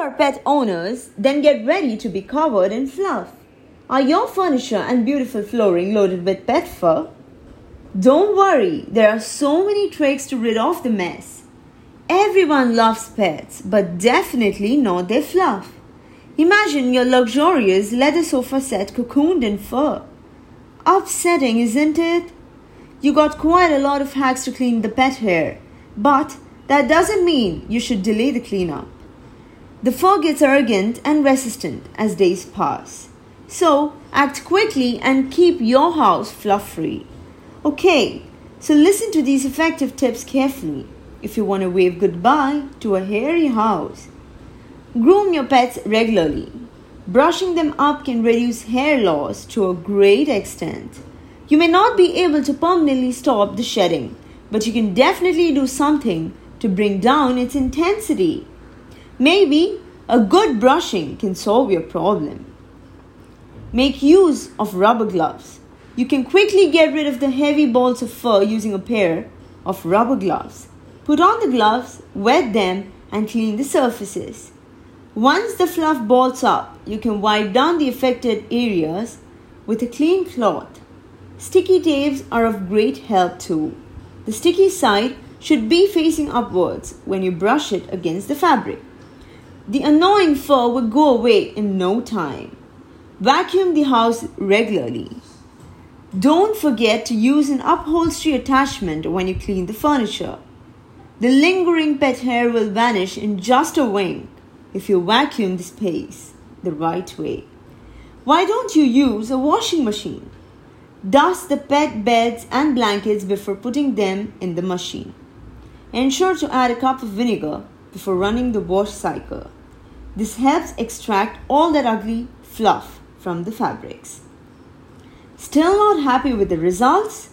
our pet owners, then get ready to be covered in fluff. Are your furniture and beautiful flooring loaded with pet fur? Don't worry, there are so many tricks to rid off the mess. Everyone loves pets, but definitely not their fluff. Imagine your luxurious leather sofa set cocooned in fur. Upsetting, isn't it? You got quite a lot of hacks to clean the pet hair, but that doesn't mean you should delay the cleanup. The fur gets arrogant and resistant as days pass. So act quickly and keep your house fluff free. Okay, so listen to these effective tips carefully if you want to wave goodbye to a hairy house. Groom your pets regularly. Brushing them up can reduce hair loss to a great extent. You may not be able to permanently stop the shedding, but you can definitely do something to bring down its intensity. Maybe a good brushing can solve your problem. Make use of rubber gloves. You can quickly get rid of the heavy balls of fur using a pair of rubber gloves. Put on the gloves, wet them, and clean the surfaces. Once the fluff balls up, you can wipe down the affected areas with a clean cloth. Sticky tapes are of great help too. The sticky side should be facing upwards when you brush it against the fabric. The annoying fur will go away in no time. Vacuum the house regularly. Don't forget to use an upholstery attachment when you clean the furniture. The lingering pet hair will vanish in just a wink if you vacuum the space the right way. Why don't you use a washing machine? Dust the pet beds and blankets before putting them in the machine. Ensure to add a cup of vinegar before running the wash cycle. This helps extract all that ugly fluff from the fabrics. Still not happy with the results?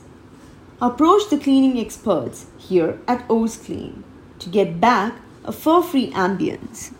Approach the cleaning experts here at O's Clean to get back a fur free ambience.